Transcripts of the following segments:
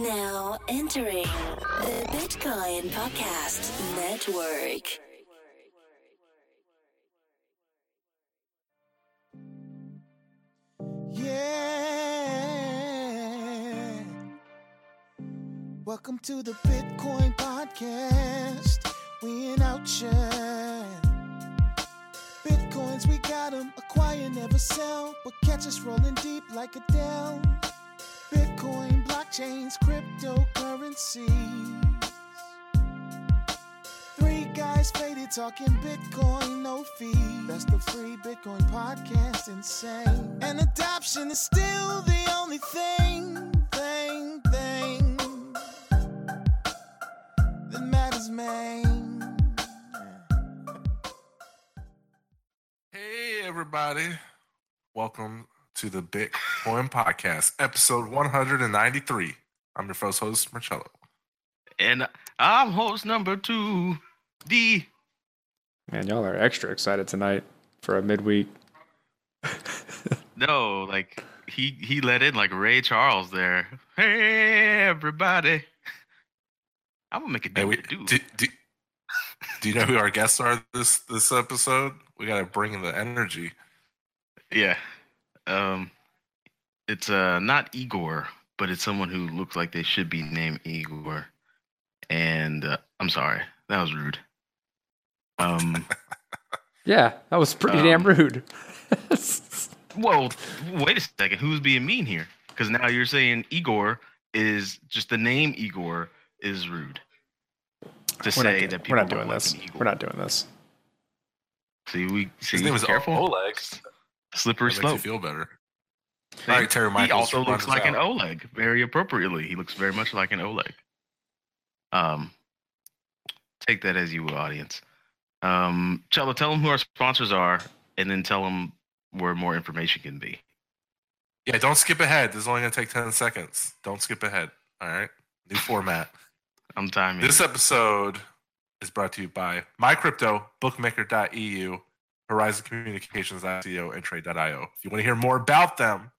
Now entering the Bitcoin Podcast Network. Yeah. Welcome to the Bitcoin Podcast. We in outshine. Bitcoins, we got 'em. Acquire, never sell. But catch us rolling deep like Adele. Bitcoin, blockchains, cryptocurrencies. Three guys faded talking Bitcoin, no fee. That's the free Bitcoin podcast, insane. And adoption is still the only thing, thing, thing that matters, man. Hey, everybody. Welcome to the Bitcoin Podcast, episode 193. I'm your first host, Marcello. And I'm host number two, D. Man, y'all are extra excited tonight for a midweek. No, like he he let in like Ray Charles there. Hey everybody. I'm gonna make a Hey, we, with dude. do, do, do you know who our guests are this this episode? We got to bring in the energy. Yeah. Um it's uh not Igor, but it's someone who looks like they should be named Igor. And uh, I'm sorry. That was rude. Um Yeah, that was pretty damn Um, rude. Well, wait a second. Who's being mean here? Because now you're saying Igor is just the name Igor is rude. To we're, say not, doing- that we're not doing this. We're not doing this. See, we see. His name is careful. Oleg. Slippery That slope. feel better. All right, Terry he also looks like an out. Oleg, very appropriately. He looks very much like an Oleg. Um, take that as you will, audience. Um, Cello, tell them who our sponsors are, and then tell them where more information can be. Yeah, don't skip ahead. This is only going to take 10 seconds. Don't skip ahead. All right. New format. I'm timing. This episode is brought to you by MyCrypto, Bookmaker.eu, Horizon Communications.co, and Trade.io. If you want to hear more about them,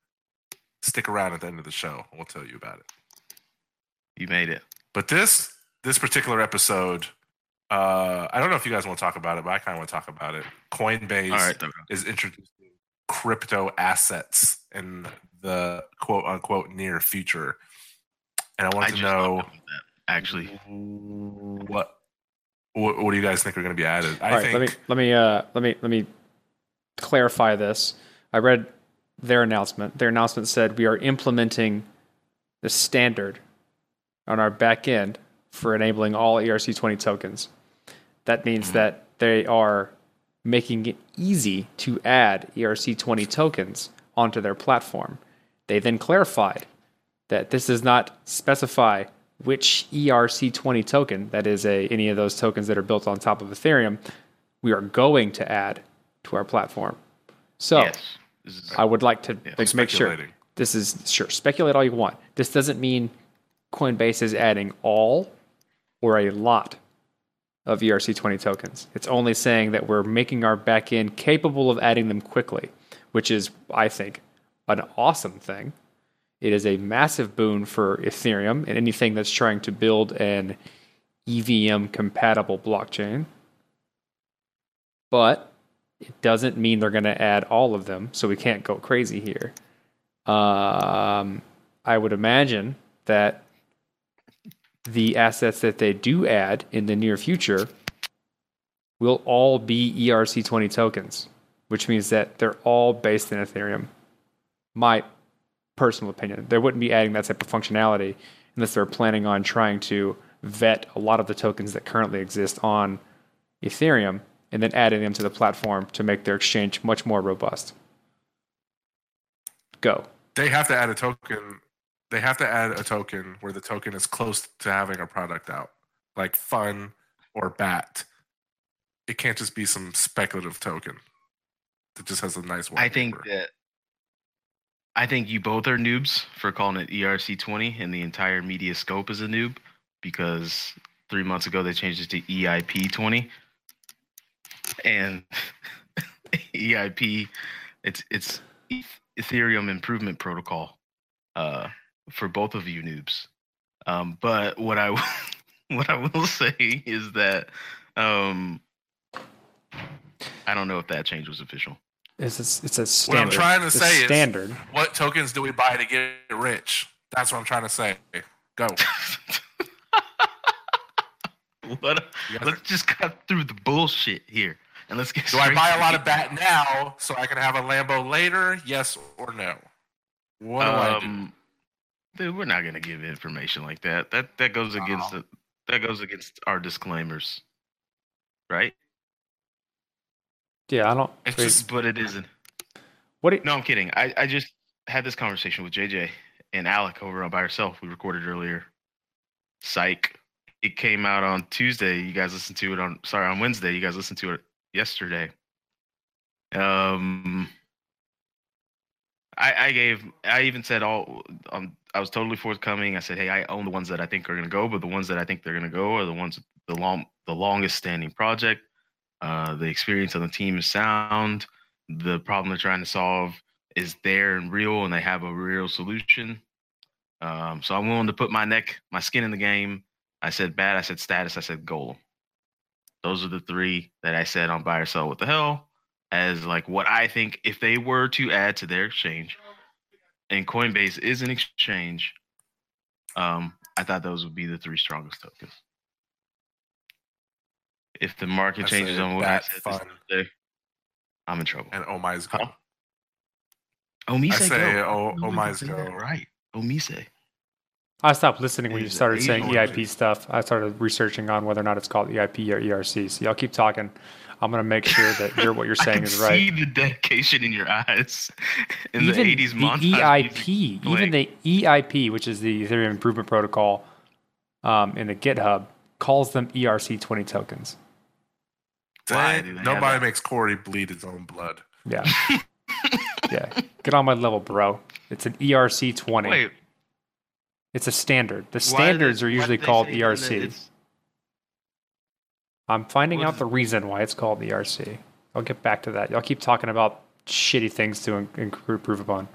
stick around at the end of the show. We'll tell you about it. you made it. But this this particular episode, uh, I don't know if you guys want to talk about it, but I kind of want to talk about it. Coinbase right. is introducing crypto assets in the quote unquote near future. And I want I to know thought about that, actually. what what, what do you guys think are going to be added? I All right, think let me let me uh, let me let me clarify this. I read their announcement. Their announcement said we are implementing the standard on our back end for enabling all ERC20 tokens. That means that they are making it easy to add ERC20 tokens onto their platform. They then clarified that this does not specify which ERC20 token, that is a any of those tokens that are built on top of Ethereum, we are going to add to our platform. So Yes. I would like to Yeah, like, make sure this is sure speculate all you want. This doesn't mean Coinbase is adding all or a lot of ERC20 tokens. It's only saying that we're making our backend capable of adding them quickly, which is, I think, an awesome thing. It is a massive boon for Ethereum and anything that's trying to build an EVM compatible blockchain. But it doesn't mean they're going to add all of them, so we can't go crazy here. Um, I would imagine that the assets that they do add in the near future will all be E ERC20 tokens, which means that they're all based in Ethereum. My personal opinion. They wouldn't be adding that type of functionality unless they're planning on trying to vet a lot of the tokens that currently exist on Ethereum and then adding them to the platform to make their exchange much more robust. Go. they have to add a token. They have to add a token where the token is close to having a product out, like fun or bat. It can't just be some speculative token that just has a nice white I think paper. that I think you both are noobs for calling it ERC20, and the entire media scope is a noob because three months ago they changed it to EIP20, and EIP it's it's Ethereum Improvement Protocol uh, for both of you noobs. Um, but what I what I will say is that um, I don't know if that change was official. It's a, it's a What standard. I'm trying to It's a say is- standard. What tokens do we buy to get rich? That's what I'm trying to say. Go. Let, You guys let's just cut through the bullshit here and let's get. Do I buy a lot of bat now so I can have a Lambo later? Yes or no? What do I do? Um, dude, we're not gonna give information like that. That that goes against Oh. the, that goes against our disclaimers, right? Yeah, I don't. It's wait, just- But it isn't. what? You, No, I'm kidding. I, I just had this conversation with JJ and Alec over by herself. We recorded earlier. Psych. It came out on Tuesday. You guys listened to it on sorry on Wednesday. You guys listened to it yesterday. Um, I I gave I even said all um I was totally forthcoming. I said, hey, I own the ones that I think are gonna go, but the ones that I think they're gonna go are the ones the long the longest standing project. Uh, the experience on the team is sound the problem they're trying to solve is there and real and they have a real solution. Um, so I'm willing to put my neck, my skin in the game. I said bad, I said status, I said goal. Those are the three that I said on buy or sell what the hell as like what I think if they were to add to their exchange and Coinbase is an exchange, um, I thought those would be the three strongest tokens. If the market I changes on what I bat, said this fun. Thursday, I'm in trouble. And oh my's go. Huh? Omise I say go. oh, No, oh we my's say that go. Right. Omise. I stopped listening when you started saying EIP stuff. I started researching on whether or not it's called EIP or ERC. So y'all keep talking. I'm gonna make sure that you're, what you're I saying can is see right. the dedication in your eyes. In even the 80s the. EIP, even the EIP, which is the Ethereum Improvement Protocol, um, in the GitHub, calls them ERC20 tokens. Why Dang, do they have nobody makes Corey bleed his own blood. Yeah, yeah. Get on my level, bro. It's an ERC20. Wait, It's a standard. The standards they- are usually called say then that ERC. I'm finding What out is- the reason why it's called ERC. I'll get back to that. Y'all keep talking about shitty things to in- improve upon.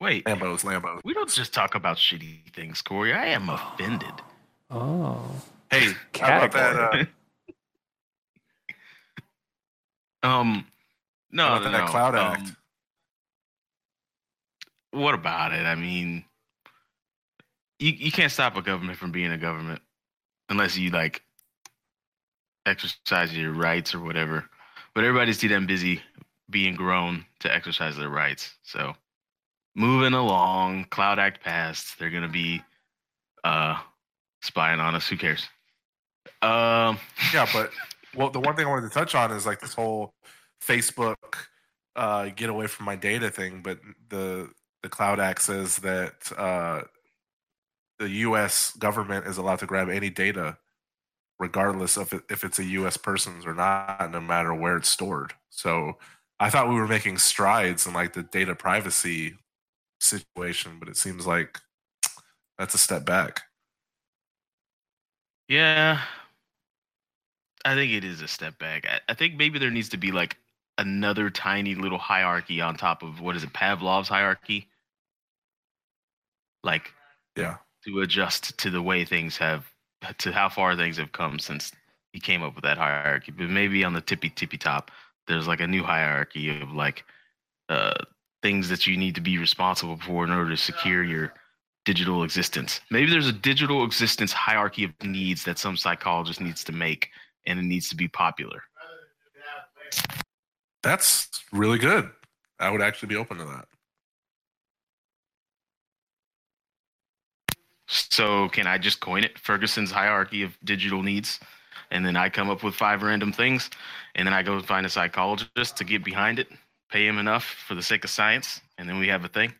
Wait, Lambos, Lambos. we don't just talk about shitty things, Corey. I am offended. Oh, Hey, how about that? Uh, Um, no, how no, that Cloud um, Act? What about it? I mean, you you can't stop a government from being a government unless you like exercise your rights or whatever. But everybody's too damn busy being grown to exercise their rights. So moving along, Cloud Act passed. They're gonna be uh spying on us. Who cares? Um, yeah, but well, the one thing I wanted to touch on is like this whole Facebook uh, get away from my data thing. But the the Cloud Act says that uh, the U.S. government is allowed to grab any data, regardless of if it's a U.S. person's or not, no matter where it's stored. So I thought we were making strides in like the data privacy situation, but it seems like that's a step back. Yeah, I think it is a step back. I, I think maybe there needs to be like another tiny little hierarchy on top of what is it, Pavlov's hierarchy? Like Yeah. to adjust to the way things have, to how far things have come since he came up with that hierarchy. But maybe on the tippy tippy top, there's like a new hierarchy of like uh, things that you need to be responsible for in order to secure your digital existence. Maybe there's a digital existence hierarchy of needs that some psychologist needs to make, and it needs to be popular. That's really good. I would actually be open to that. So, can I just coin it Ferguson's hierarchy of digital needs? And then I come up with five random things, and then I go find a psychologist to get behind it, pay him enough for the sake of science, and then we have a thing.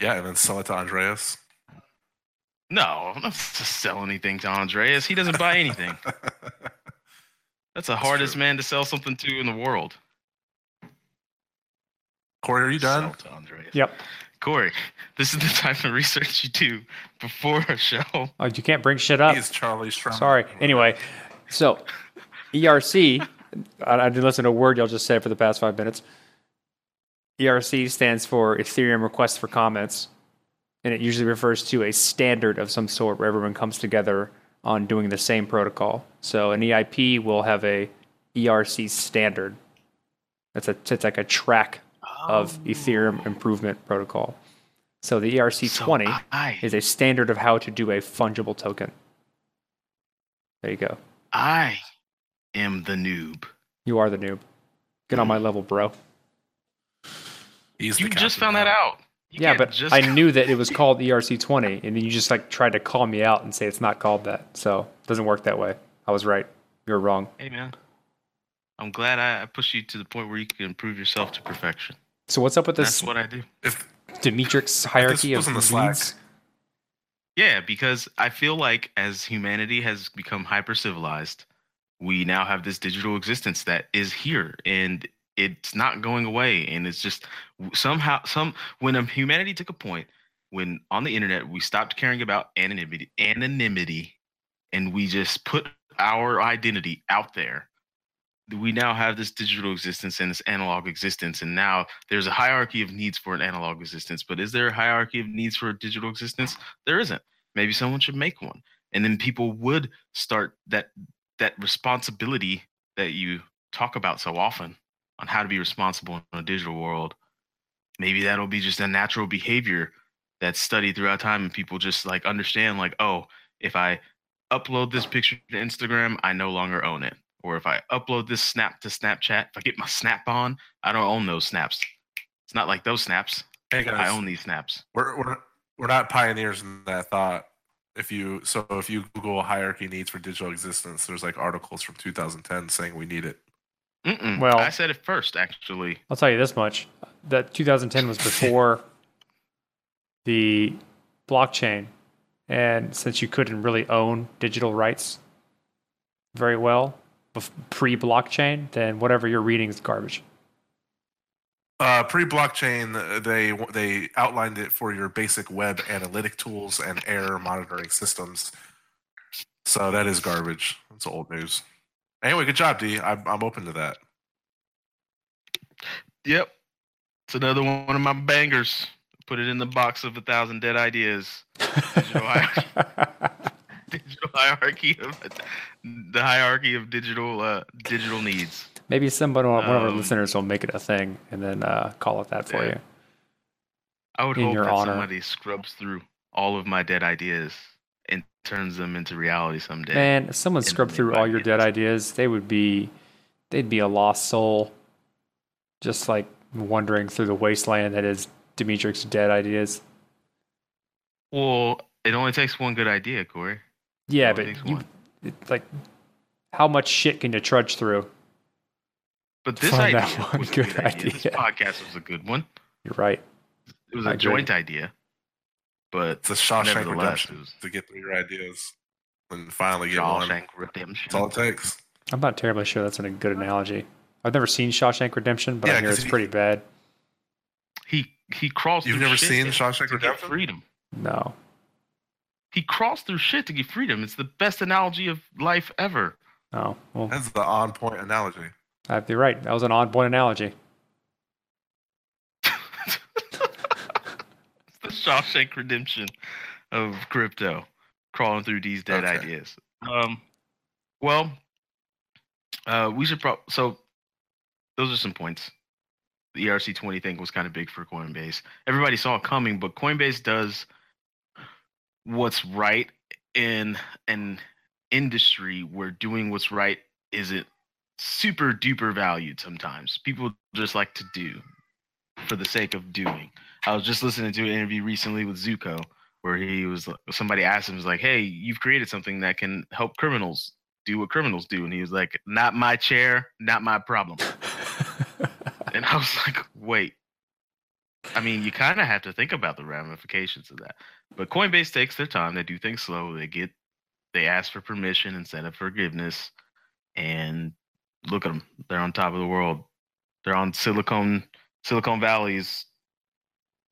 Yeah, and then sell it to Andreas. No, I'm not to sell anything to Andreas. He doesn't buy anything. That's the hardest true. man to sell something to in the world. Corey, are you done? Sell to Andreas. yep. Corey, this is the type of research you do before a show. Oh, you can't bring shit up. He's Charlie Strong. Sorry. Anyway, so ERC, I, I didn't listen to a word y'all just said for the past five minutes. ERC stands for Ethereum Request for Comments. And it usually refers to a standard of some sort where everyone comes together on doing the same protocol. So an EIP will have a ERC standard. That's a it's like a track of oh. Ethereum improvement protocol. So the ERC20 So I, is a standard of how to do a fungible token. There you go. I am the noob. You are the noob. Get on my hmm. level, bro. He's You just captain found that out. You yeah, but just I knew that it was called ERC20, and then you just like tried to call me out and say it's not called that. So it doesn't work that way. I was right. You're wrong. Hey man, I'm glad I, I pushed you to the point where you can improve yourself to perfection. So what's up with this That's what I do. If Demetrix hierarchy was of the Slack, needs? Yeah, because I feel like as humanity has become hyper civilized, we now have this digital existence that is here and it's not going away. And it's just somehow, some when um, humanity took a point when on the internet we stopped caring about anonymity, anonymity, and we just put our identity out there. We now have this digital existence and this analog existence, and now there's a hierarchy of needs for an analog existence. But is there a hierarchy of needs for a digital existence? There isn't. Maybe someone should make one, and then people would start that that responsibility that you talk about so often on how to be responsible in a digital world. Maybe that'll be just a natural behavior that's studied throughout time, and people just like understand, like, oh, if I upload this picture to Instagram, I no longer own it. Or if I upload this snap to Snapchat, if I get my snap on, I don't own those snaps. It's not like those snaps. hey I own these snaps. we're we're we're not pioneers in that thought. If you so if you Google hierarchy needs for digital existence, there's like articles from 2010 saying we need it. Mm-mm. Well- I said it first, actually. I'll tell you this much: that 2010 was before the blockchain, and since you couldn't really own digital rights very well pre-blockchain, then whatever you're reading is garbage. Uh, pre-blockchain, they they outlined it for your basic web analytic tools and error monitoring systems. So that is garbage. It's old news. Anyway, good job, D. I'm I'm open to that. Yep. It's another one of my bangers. Put it in the box of a thousand dead ideas. Digital hierarchy, digital hierarchy of the hierarchy of digital uh, digital needs. Maybe somebody, one of our Um, listeners, will make it a thing and then uh, call it that for Yeah. you. I would In hope your that honor. somebody scrubs through all of my dead ideas and turns them into reality someday. Man, if someone scrubbed through all your dead ideas, they would be, they'd be a lost soul, just like wandering through the wasteland that is Demetrix's dead ideas. Well, it only takes one good idea, Corey. Yeah, but you, like, how much shit can you trudge through? But this idea was good good idea. This podcast was a good one. You're right. It was I a agree. joint idea, but It's a Shawshank Redemption was- to get through your ideas and finally get one. Shawshank Redemption. That's all it takes. I'm not terribly sure that's a good analogy. I've never seen Shawshank Redemption, but Yeah, I hear it's he- pretty bad. He he crawls. You've never shit seen Shawshank Redemption? freedom. No. He crawls through shit to get freedom. It's the best analogy of life ever. Oh, well, That's the on point analogy. I'd be right. That was an on point analogy. It's the Shawshank Redemption of crypto, crawling through these dead Okay. ideas. Um, well, uh, we should probably. So, those are some points. The ERC twenty thing was kind of big for Coinbase. Everybody saw it coming, but Coinbase does what's right in an industry where doing what's right isn't super duper valued. Sometimes people just like to do for the sake of doing. I was just listening to an interview recently with Zooko where he was somebody asked him was like, "Hey, you've created something that can help criminals do what criminals do," and he was like, "Not my chair, not my problem." and I was like, "Wait." I mean, you kind of have to think about the ramifications of that. But Coinbase takes their time. They do things slow. They get, they ask for permission instead of forgiveness, and look at them. They're on top of the world. They're on Silicon Silicon Valley's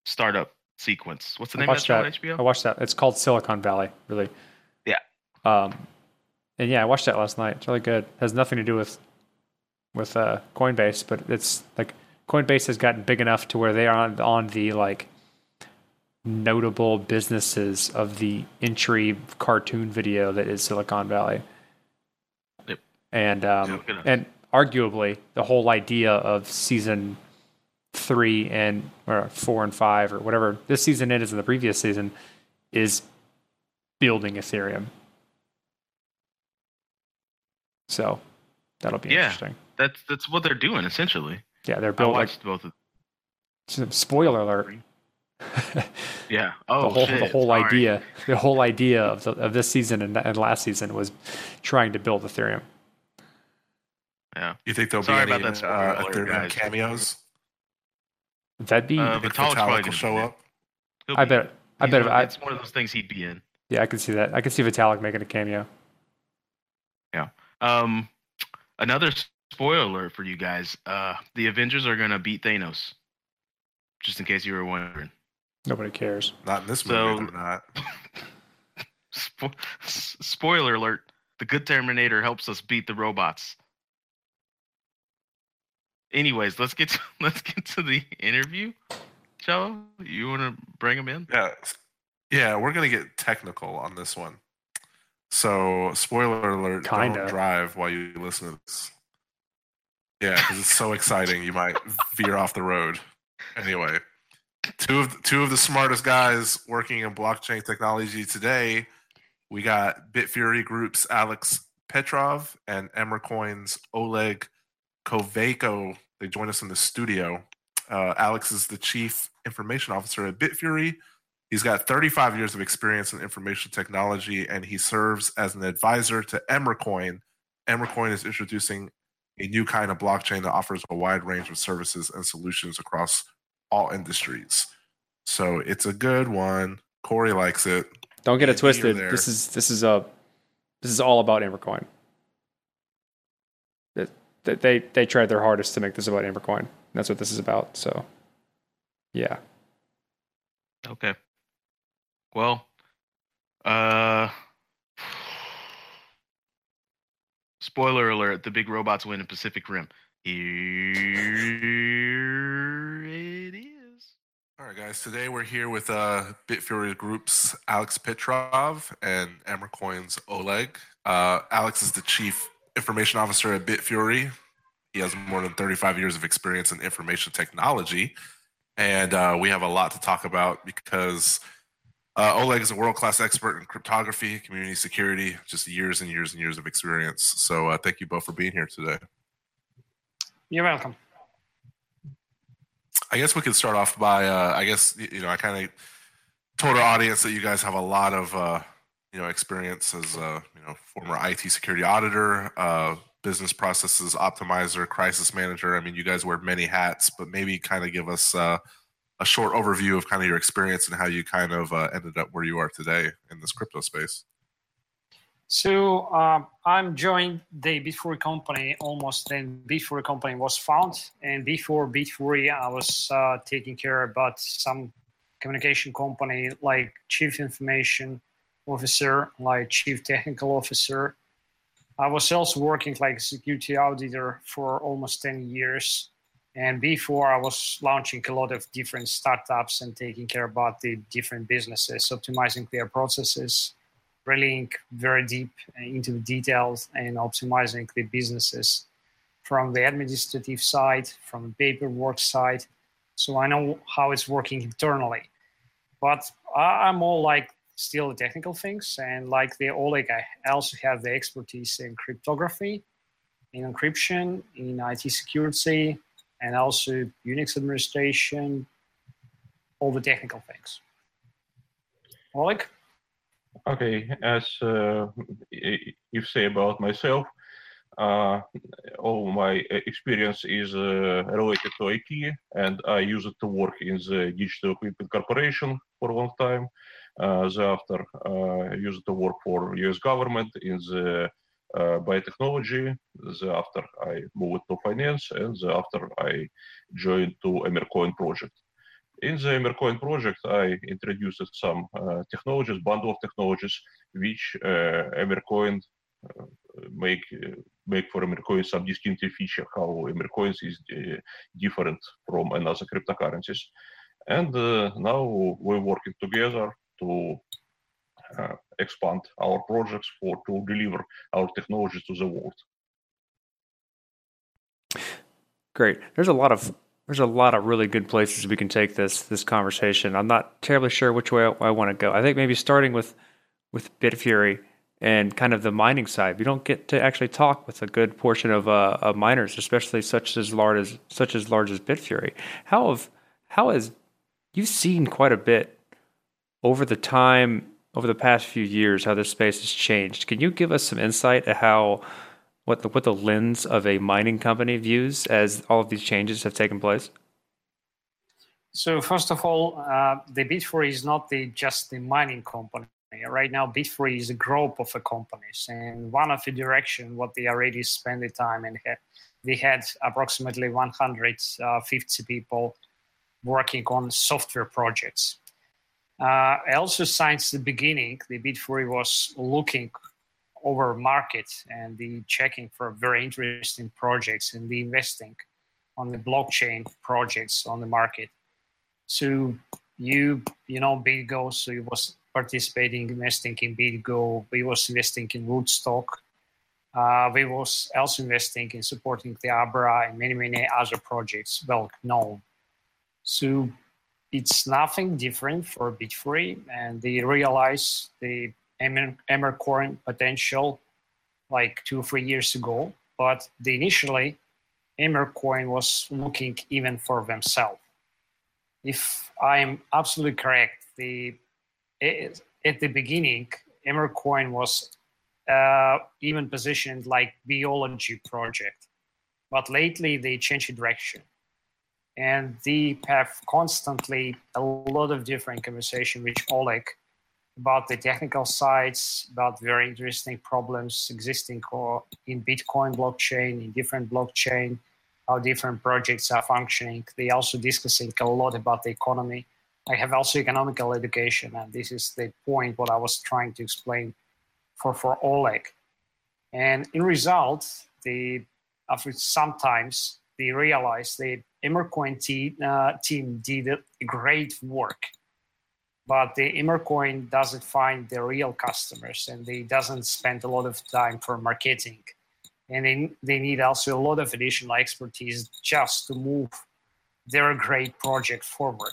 startup sequence. What's the I name of that that. HBO? I watched that. It's called Silicon Valley, really. Yeah. Um, and yeah, I watched that last night. It's really good. It has nothing to do with with uh, Coinbase, but it's like Coinbase has gotten big enough to where they are on, on the like notable businesses of the entry cartoon video that is Silicon Valley. Yep. And um, Yeah, and arguably the whole idea of season three and or four and five or whatever this season is in the previous season is building Ethereum. So that'll be Yeah. interesting. That's that's what they're doing essentially. Yeah, they're I building. Like, watched both of. spoiler alert. Yeah. Oh the whole shit. the whole sorry. idea the whole idea of the, of this season and, and last season was trying to build Ethereum. Yeah. You think there'll Sorry be any about that spoiler uh, alert, Ethereum guys. cameos? That'd be Uh, You think Vitalik's Vitalik will gonna show be up? He'll I be- bet I he's bet if one- I it's one of those things he'd be in. yeah I could see that I could see Vitalik making a cameo. Yeah. Um, another spoiler alert for you guys: uh, the Avengers are gonna beat Thanos. Just in case you were wondering. Nobody cares. Not in this So- movie. They're not. Spo- spoiler alert: the good Terminator helps us beat the robots. Anyways, let's get to, let's get to the interview. Joe, you want to bring him in? Yeah, yeah, we're gonna get technical on this one. So, spoiler alert: Kinda. don't drive while you listen to this. Yeah, because it's so exciting, you might veer off the road. Anyway, two of the, two of the smartest guys working in blockchain technology today. We got Bitfury Group's Alex Petrov and Emercoin's Oleg Khovayko. They join us in the studio. Uh, Alex is the chief information officer at Bitfury. He's got 35 years of experience in information technology, and he serves as an advisor to Emercoin. Emercoin is introducing a new kind of blockchain that offers a wide range of services and solutions across all industries. So it's a good one. Corey likes it. Don't get it twisted. This is this is a this is all about Emercoin. That that they they tried their hardest to make this about Emercoin. That's what this is about. So yeah. Okay. Well, uh, spoiler alert: the big robots win in Pacific Rim. Here it is. All right, guys. Today we're here with uh, Bitfury Group's Alex Petrov and Emercoin's Oleg. Uh, Alex is the chief information officer at Bitfury. He has more than 35 years of experience in information technology. And uh, we have a lot to talk about because uh, Oleg is a world class expert in cryptography, community security, just years and years and years of experience. So uh, thank you both for being here today. You're welcome. I guess we could start off by uh, I guess you know I kind of told our audience that you guys have a lot of uh, you know experience as a you know former IT security auditor, uh, business processes optimizer, crisis manager. I mean, you guys wear many hats, but maybe kind of give us uh, a short overview of kind of your experience and how you kind of uh, ended up where you are today in this crypto space. So uh, I'm joined the Bitfury company almost then Bitfury company was found, and before Bitfury I was uh, taking care about some communication company like chief information officer, like chief technical officer. I was also working like security auditor for almost 10 years. And before I was launching a lot of different startups and taking care about the different businesses, optimizing their processes, really very deep into the details and optimizing the businesses from the administrative side, from the paperwork side. So I know how it's working internally. But I'm all like still the technical things. And like the Oleg, I also have the expertise in cryptography, in encryption, in IT security, and also Unix administration, all the technical things. Oleg? Okay, as uh, you say about myself, uh, all my experience is uh, related to IT, and I used to work in the Digital Equipment Corporation for a long time. Uh, thereafter, uh, used to work for U.S. government in the uh, biotechnology. Thereafter, I moved to finance, and thereafter, I joined to Emercoin project. In the Emercoin project, I introduced some technologies, bundle of technologies, which Emercoin make make for Emercoin some distinctive feature how Emercoins is different from another cryptocurrencies. and uh, now we're working together to uh, expand our projects for to deliver our technology to the world. Great. There's a lot of there's a lot of really good places we can take this this conversation. I'm not terribly sure which way I, I want to go. I think maybe starting with with Bitfury and kind of the mining side. We don't get to actually talk with a good portion of, uh, of miners, especially such as large as such as large as Bitfury. How have how has you've seen quite a bit over the time over the past few years how this space has changed. Can you give us some insight to how what the what the lens of a mining company views as all of these changes have taken place? So first of all, uh, the Bitfury is not the just the mining company. Right now, Bitfury is a group of companies, and one of the direction what they already spend the time and they had approximately 150 people working on software projects. Uh, also, since the beginning, the Bitfury was looking over market and the checking for very interesting projects and the investing on the blockchain projects on the market. So you you know BitGo, so you was participating investing in BitGo. We was investing in Rootstock. Uh, we was also investing in supporting the Abra and many many other projects well known. So it's nothing different for Bitfury, and they realize the Emercoin potential like two or three years ago. But the initially, Emercoin was looking even for themselves. If I'm absolutely correct, the at the beginning, Emercoin was uh, even positioned like biology project, but lately they changed direction and they have constantly a lot of different conversation with Oleg about the technical sides, about very interesting problems existing in Bitcoin blockchain, in different blockchain, how different projects are functioning. They also discussing a lot about the economy. I have also economical education, and this is the point what I was trying to explain for for Oleg. And in result, the after sometimes they realized the Emercoin te- uh, team did great work, but the Emercoin doesn't find the real customers and they doesn't spend a lot of time for marketing. And they, they need also a lot of additional expertise just to move their great project forward.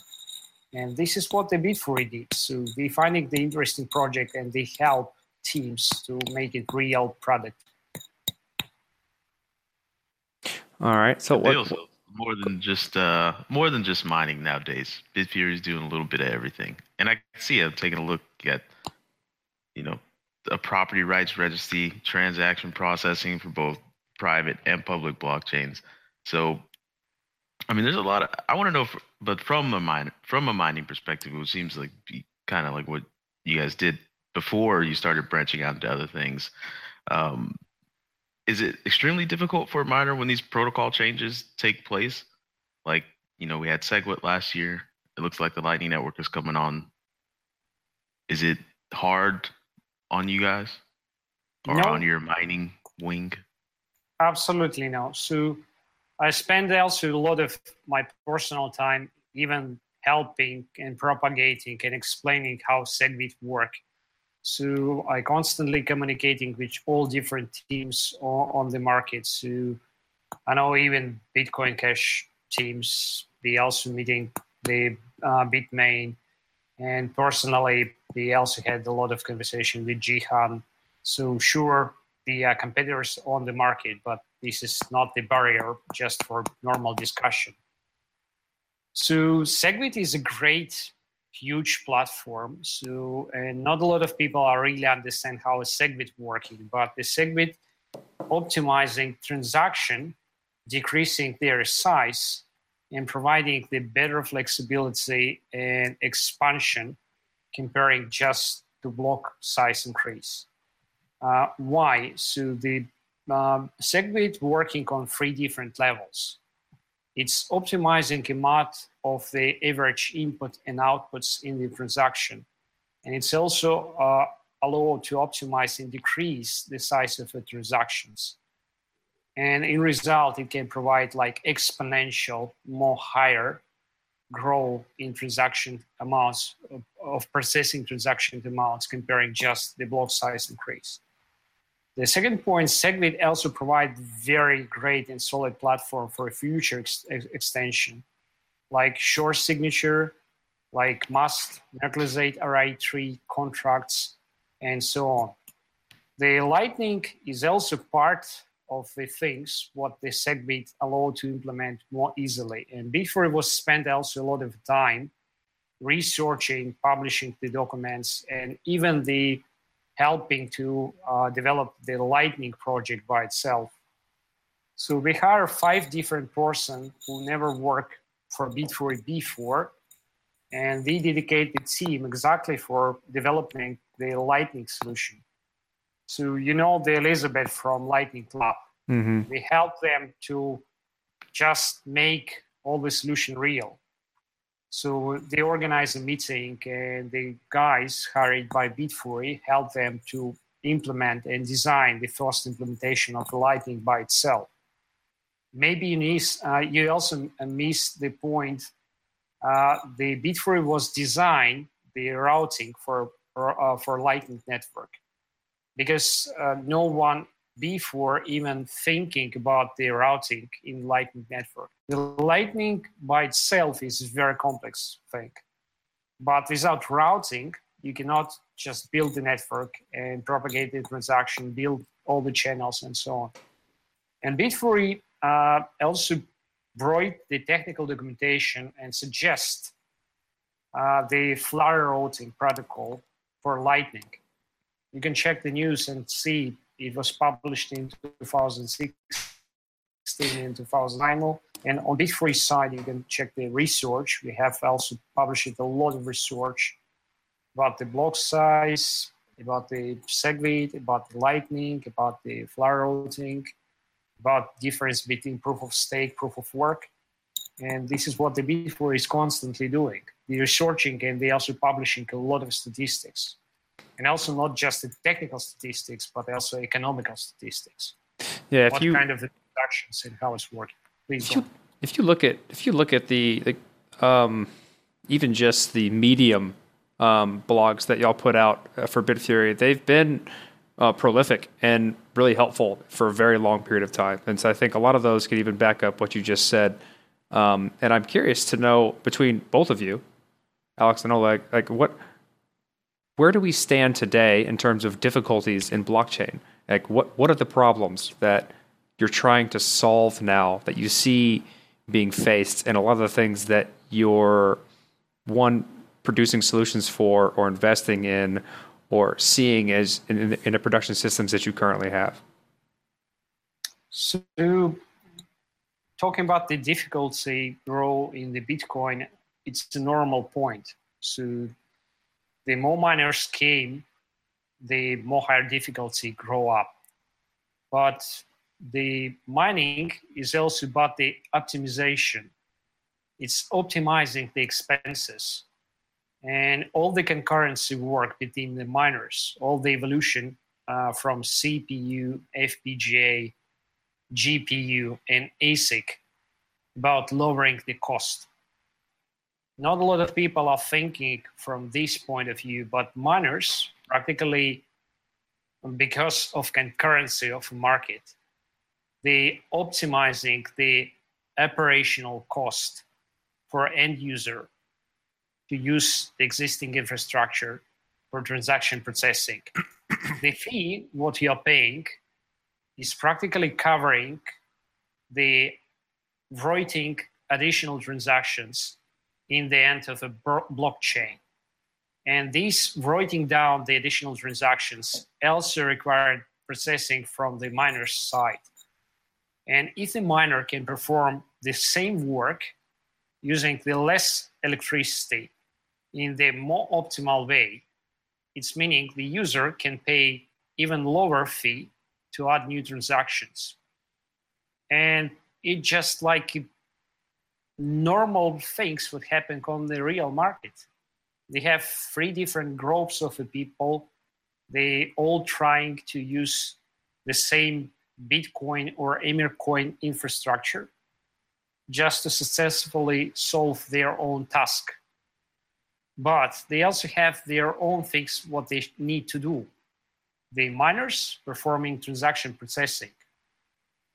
And this is what the Bitfury did. So they finding the interesting project and they help teams to make it real product. All right. So what, also more than just uh more than just mining nowadays. Bitfury is doing a little bit of everything, and I can see I'm taking a look at you know a property rights registry, transaction processing for both private and public blockchains. So, I mean, there's a lot of I want to know, if, but from a mine from a mining perspective, it seems like kind of like what you guys did before you started branching out into other things. Um, is it extremely difficult for a miner when these protocol changes take place? Like, you know, we had SegWit last year. It looks like the Lightning Network is coming on. Is it hard on you guys or no. on your mining wing? Absolutely no. So I spend also a lot of my personal time even helping and propagating and explaining how SegWit work so I constantly communicating with all different teams on, the market. So I know even Bitcoin Cash teams, they also meeting the uh, Bitmain, and personally, they also had a lot of conversation with Jihan. So sure, the uh, competitors on the market, but this is not the barrier just for normal discussion. So SegWit is a great huge platform. So, and not a lot of people are really understand how a SegWit working, but the SegWit optimizing transaction, decreasing their size, and providing the better flexibility and expansion comparing just to block size increase. Uh, why? So the um, SegWit working on three different levels. It's optimizing the amount of the average input and outputs in the transaction. And it's also uh, allowed to optimize and decrease the size of the transactions. And in result, it can provide like exponential, more higher growth in transaction amounts of, of processing transaction amounts comparing just the block size increase. The second point, SegWit also provide very great and solid platform for future ex- extension, like Schnorr signature, like must nucleate array tree contracts, and so on. The Lightning is also part of the things what the SegWit allowed to implement more easily. And before it was spent also a lot of time researching, publishing the documents, and even the helping to uh, develop the Lightning project by itself. So we hire five different person who never worked for Bitfury before, and we dedicate the team exactly for developing the Lightning solution. So you know the Elizabeth from Lightning Club. Mm-hmm. We help them to just make all the solution real. So they organize a meeting, and the guys hired by Bitfury help them to implement and design the first implementation of Lightning by itself. Maybe you, miss, uh, you also missed the point. Uh, the Bitfury was designed the routing for for, uh, for Lightning Network because uh, no one before even thinking about the routing in Lightning Network. The Lightning by itself is a very complex thing, but without routing, you cannot just build the network and propagate the transaction, build all the channels, and so on. And Bitfury uh, also brought the technical documentation and suggest uh, the Flare routing protocol for Lightning. You can check the news and see it was published in 2016 and 2009. And on Bitfury side, you can check the research. We have also published a lot of research about the block size, about the SegWit, about the Lightning, about the Flare routing, about difference between proof of stake, proof of work. And this is what the Bitfury is constantly doing. They're researching and they're also publishing a lot of statistics and also not just the technical statistics, but also economical statistics. Yeah, if what you kind of deductions and how it's working. Please if you, if you look at if you look at the, the um, even just the medium um, blogs that y'all put out uh, for Bitfury, they've been uh, prolific and really helpful for a very long period of time. And so I think a lot of those could even back up what you just said. Um, and I'm curious to know between both of you, Alex and Oleg, like what where do we stand today in terms of difficulties in blockchain? Like what what are the problems that you're trying to solve now that you see being faced and a lot of the things that you're one producing solutions for or investing in or seeing as in, in the production systems that you currently have? So, talking about the difficulty grow in the Bitcoin, it's a normal point. So, the more miners came, the more higher difficulty grow up. But the mining is also about the optimization. It's optimizing the expenses and all the concurrency work between the miners, all the evolution uh, from CPU, FPGA, GPU, and ASIC about lowering the cost not a lot of people are thinking from this point of view, but miners practically, because of concurrency of market, they optimizing the operational cost for end user to use the existing infrastructure for transaction processing. the fee, what you are paying, is practically covering the writing additional transactions in the end of a blockchain. And this writing down the additional transactions also required processing from the miner's side. And if the miner can perform the same work using the less electricity in the more optimal way, it's meaning the user can pay even lower fee to add new transactions. And it just like normal things would happen on the real market. They have three different groups of people. They all trying to use the same Bitcoin or Emercoin infrastructure. just to successfully solve their own task. But they also have their own things what they need to do. The miners performing transaction processing,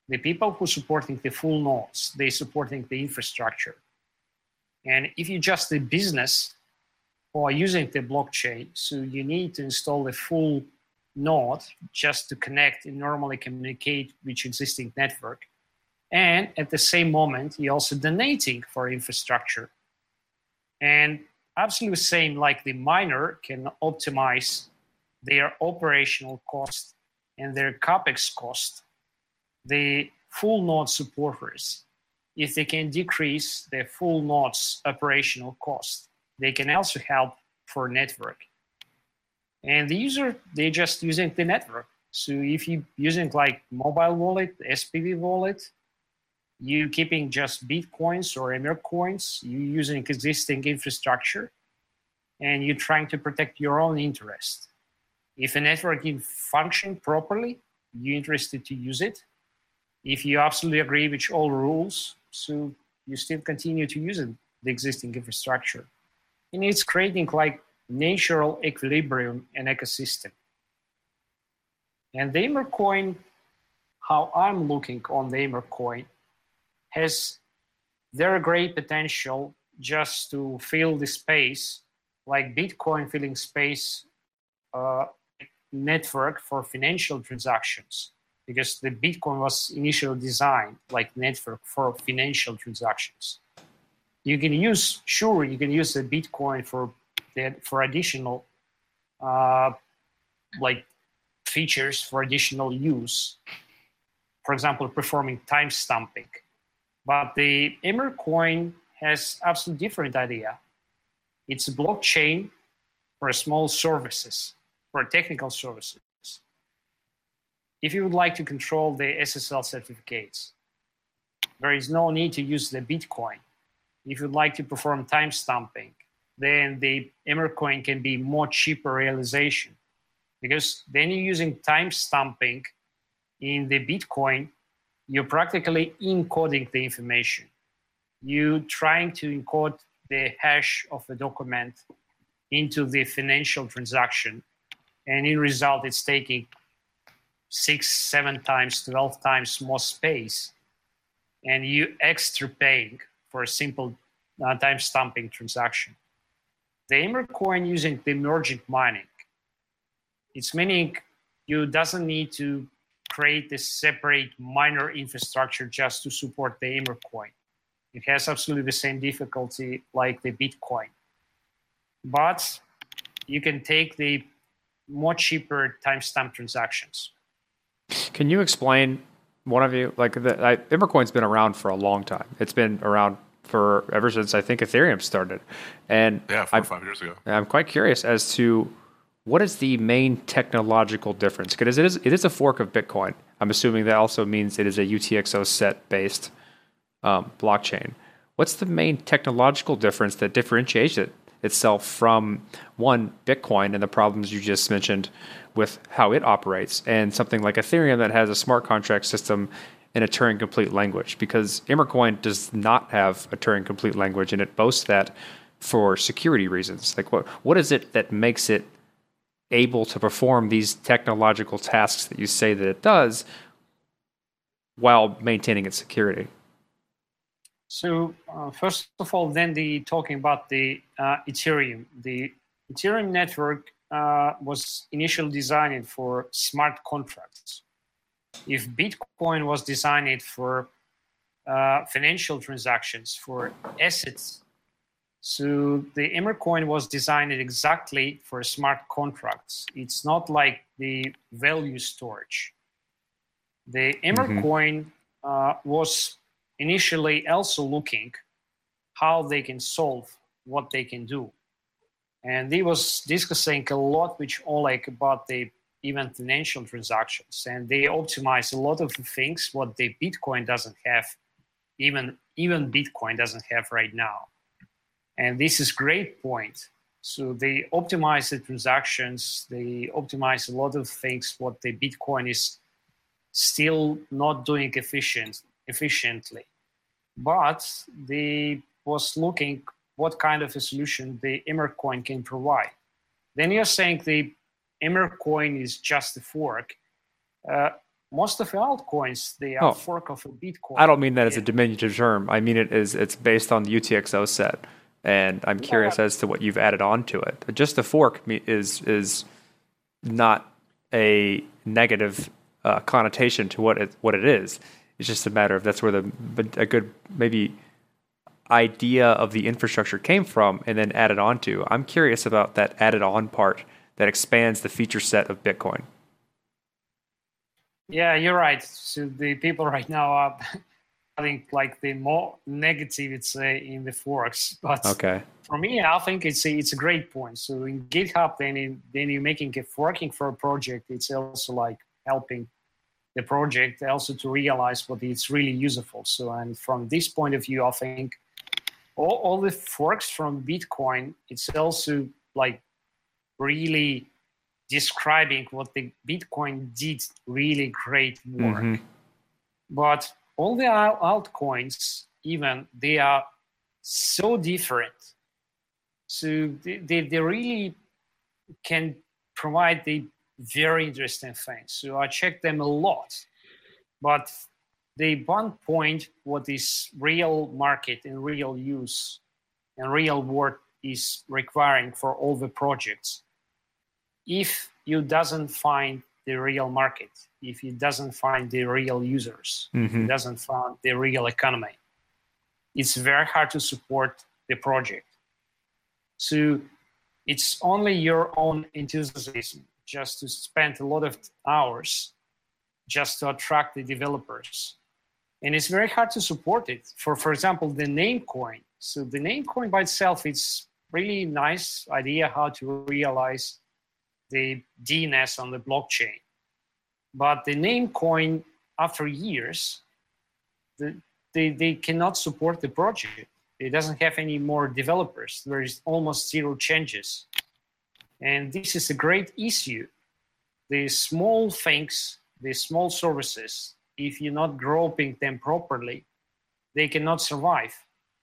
the people who supporting the full nodes, they supporting the infrastructure. And if you just a business are using the blockchain, so you need to install the full node just to connect and normally communicate with existing network. And at the same moment, you're also donating for infrastructure. And absolutely same like the miner can optimize their operational cost and their capex cost. The full node supporters, if they can decrease the full node's operational cost, they can also help for network. And the user they just using the network. So if you're using like mobile wallet spv wallet you keeping just bitcoins or Emercoins you using existing infrastructure and you're trying to protect your own interest. If a network can function properly you're interested to use it if you absolutely agree with all rules so you still continue to use it, the existing infrastructure and it's creating like natural equilibrium and ecosystem. And the Emercoin, how I'm looking on the Emercoin, has very great potential just to fill the space, like Bitcoin filling space uh, network for financial transactions, because the Bitcoin was initially designed like network for financial transactions. You can use, sure, you can use the Bitcoin for that for additional uh, like features for additional use. For example, performing time stamping. But the Emercoin has absolutely different idea. It's a blockchain for small services, for technical services. If you would like to control the SSL certificates, there is no need to use the Bitcoin. If you'd like to perform time stamping, then the Emercoin can be more cheaper realization because then you're using time stamping in the Bitcoin, you're practically encoding the information. You're trying to encode the hash of a document into the financial transaction, and in result, it's taking six, seven times, twelve times more space, and you extra paying for a simple uh, time stamping transaction the Emercoin using the emergent mining. It's meaning you doesn't need to create this separate miner infrastructure just to support the Emir coin. It has absolutely the same difficulty like the Bitcoin. But you can take the more cheaper timestamp transactions. Can you explain one of you like the I, Emercoin's been around for a long time. It's been around for ever since I think Ethereum started. And yeah, four or five years ago. I'm quite curious as to what is the main technological difference? Because it is it is a fork of Bitcoin. I'm assuming that also means it is a UTXO set based um, blockchain. What's the main technological difference that differentiates it itself from one Bitcoin and the problems you just mentioned with how it operates, and something like Ethereum that has a smart contract system in a Turing complete language because Emercoin does not have a Turing complete language and it boasts that for security reasons. Like what what is it that makes it able to perform these technological tasks that you say that it does while maintaining its security? So uh, first of all, then the talking about the uh, Ethereum. The Ethereum network uh, was initially designed for smart contracts if Bitcoin was designed for uh, financial transactions, for assets, so the Emercoin was designed exactly for smart contracts. It's not like the value storage. The Emir mm-hmm. uh, was initially also looking how they can solve what they can do. And they was discussing a lot with Oleg about the even financial transactions and they optimize a lot of things what the bitcoin doesn't have even even bitcoin doesn't have right now. And this is great point. So they optimize the transactions they optimize a lot of things what the bitcoin is still not doing efficient efficiently but they was looking what kind of a solution the Emercoin can provide. Then you're saying the Emercoin is just a fork. Uh, most of the altcoins they are Oh. fork of a Bitcoin. I don't mean that as a diminutive term. I mean it is it's based on the UTXO set, and I'm curious as to what you've added on to it. Just the fork is is not a negative uh, connotation to what it what it is. It's just a matter of that's where the a good maybe idea of the infrastructure came from, and then added onto. I'm curious about that added on part that expands the feature set of Bitcoin. Yeah, you're right. So the people right now are, I think, like the more negative it's uh, in the forks. But Okay. for me, I think it's a, it's a great point. So in GitHub, then in, then you're making a forking for a project. It's also like helping the project also to realize what it's really useful. So and from this point of view, I think all, all the forks from Bitcoin, it's also like really describing what the Bitcoin did really great work. Mhm. But all the altcoins, even they are so different. So they, they, they really can provide the very interesting things. So I check them a lot. But the one point what is real market and real use and real work is requiring for all the projects if you doesn't find the real market if you doesn't find the real users if Mhm. doesn't find the real economy it's very hard to support the project so it's only your own enthusiasm just to spend a lot of hours just to attract the developers. And it's very hard to support it. For for example the Namecoin. So the Namecoin by itself it's really nice idea how to realize the dns on the blockchain. But the Namecoin after years the, they, they cannot support the project. It doesn't have any more developers. There is almost zero changes and this is a great issue the small things the small services if you're not groping them properly they cannot survive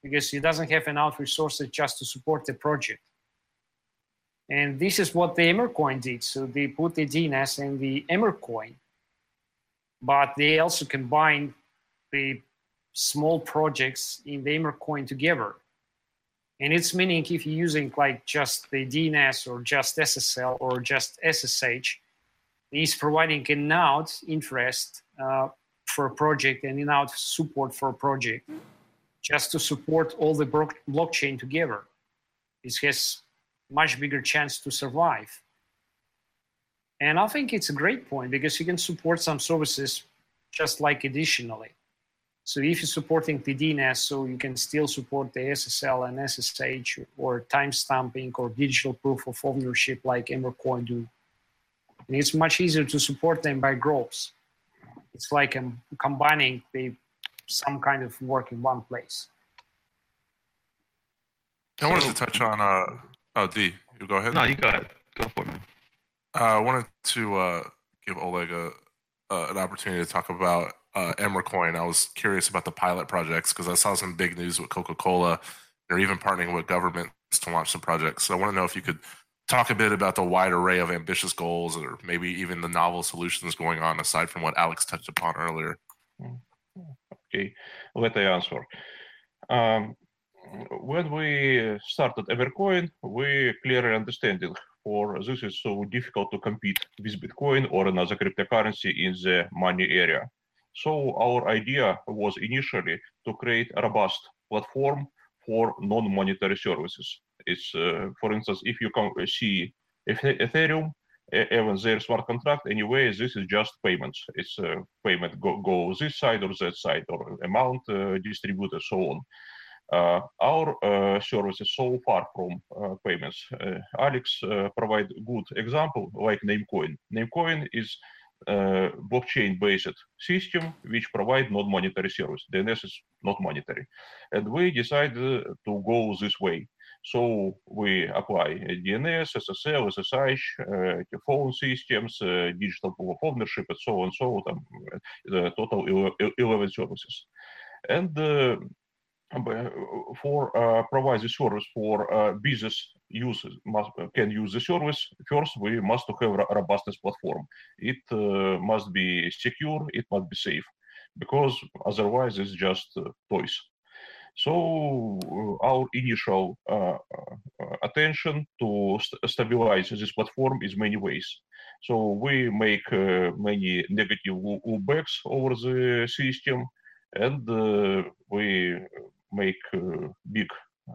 because it doesn't have enough resources just to support the project and this is what the Emercoin did. So they put the DNS in the Emercoin, but they also combined the small projects in the Emercoin together. And it's meaning if you're using like just the DNS or just SSL or just SSH, is providing enough interest uh, for a project and enough support for a project just to support all the bro- blockchain together. It has much bigger chance to survive. And I think it's a great point because you can support some services just like additionally. So if you're supporting the DNS, so you can still support the SSL and SSH or timestamping or digital proof of ownership like Emercoin do. And it's much easier to support them by groups. It's like um, combining the, some kind of work in one place. I wanted to touch on uh oh D, you go ahead. No, you got it. Go for it, man. Uh, I wanted to uh, give Oleg a, uh, an opportunity to talk about uh, Emercoin. I was curious about the pilot projects because I saw some big news with Coca Cola. They're even partnering with governments to launch some projects. So I want to know if you could talk a bit about the wide array of ambitious goals or maybe even the novel solutions going on aside from what Alex touched upon earlier. Okay, let I answer. Um, when we started Emercoin, we clearly understanding for this is so difficult to compete with Bitcoin or another cryptocurrency in the money area. So our idea was initially to create a robust platform for non-monetary services. It's, uh, for instance, if you see Ethereum, even their smart contract, anyway, this is just payments. It's uh, payment go, go this side or that side or amount uh, distributed, so on. Uh, our uh, service is so far from uh, payments. Uh, Alex uh, provide good example like Namecoin. Namecoin is uh, blockchain-based system which provide non-monetary service. DNS is not monetary, and we decided to go this way. So we apply DNS, SSL, SSH, uh, phone systems, uh, digital proof of ownership, and so on. So on. The total 11 services. And for uh, provide the service for business users must can use the service. First we must have a robustness platform. It must be secure it must be safe because otherwise it's just toys. So our initial uh, uh, attention to st- stabilize this platform is many ways. So we make uh, many negative loopbacks over the system, and we make big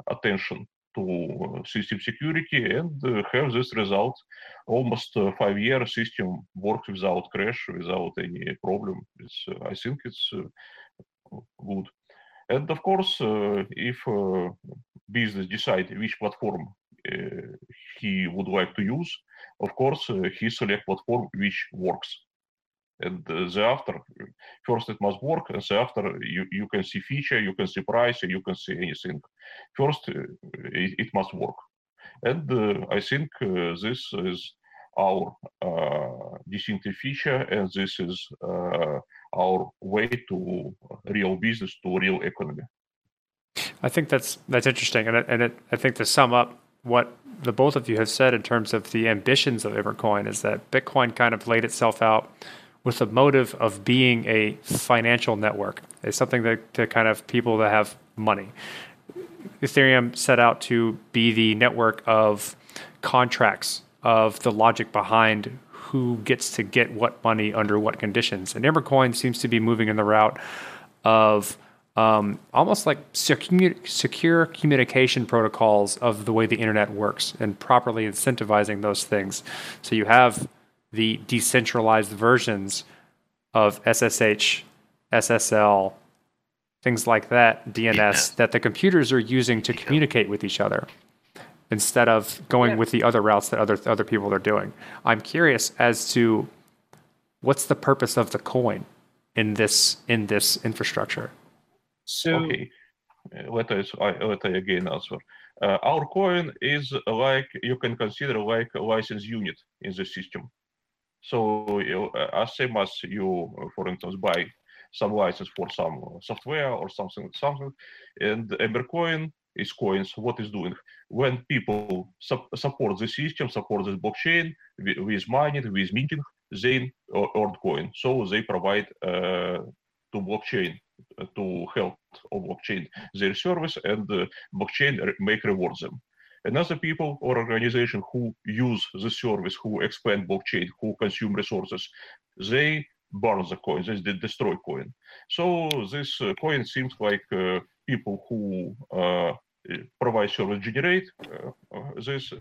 attention to system security and have this result. Almost five year system works without crash, without any problem. It's, I think it's good. And of course, uh, if uh, business decide which platform uh, he would like to use, of course, he select platform which works. And thereafter, first it must work, and thereafter you, you can see feature, you can see price, and you can see anything. First, it, it must work. And I think this is our uh, distinctive feature, and this is uh, our way to real business, to real economy. I think that's that's interesting, and and it, I think to sum up what the both of you have said in terms of the ambitions of Emercoin is that Bitcoin kind of laid itself out with the motive of being a financial network. It's something that to kind of people that have money. Ethereum set out to be the network of contracts of the logic behind who gets to get what money under what conditions. And Emercoin seems to be moving in the route of um, almost like secure, secure communication protocols of the way the internet works and properly incentivizing those things. So you have the decentralized versions of SSH, SSL, things like that, DNS, yeah. that the computers are using to communicate with each other instead of going yeah. with the other routes that other other people are doing. I'm curious as to what's the purpose of the coin in this in this infrastructure. So okay, let us let I again answer. Uh, our coin is like you can consider like a license unit in the system. So uh, as same as you, for instance, buy some license for some software or something, something, and Emercoin is coins, what is doing. When people su- support the system, support the blockchain with, mining, with minting, they earn coin. So they provide uh, to blockchain uh, to help blockchain their service and uh, blockchain make reward them. Another people or organization who use the service, who expand blockchain, who consume resources, they burn the coin, they destroy coin. So this uh, coin seems like uh, people who uh, provide service generate this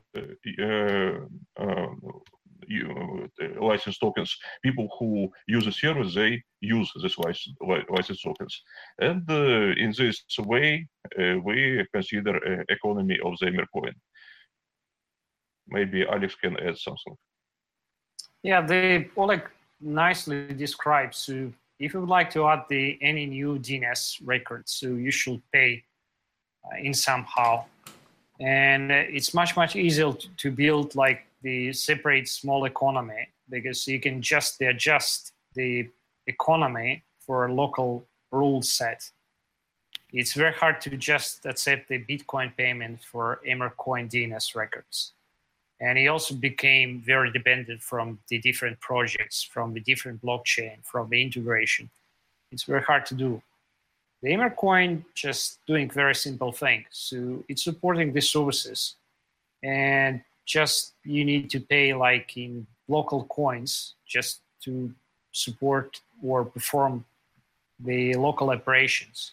license tokens. People who use the service, they use this license, license tokens. And uh, in this way, uh, we consider uh, economy of the Emercoin. Maybe Alex can add something. Yeah, they Oleg nicely describes. So if you would like to add the any new DNS records, so you should pay uh, in somehow, and it's much much easier to build like the separate small economy because you can just adjust the economy for a local rule set. It's very hard to just accept the Bitcoin payment for Emercoin DNS records. And he also became very dependent from the different projects, from the different blockchain, from the integration. It's very hard to do. The Emercoin just doing very simple thing. So it's supporting the services, and just you need to pay like in local coins just to support or perform the local operations.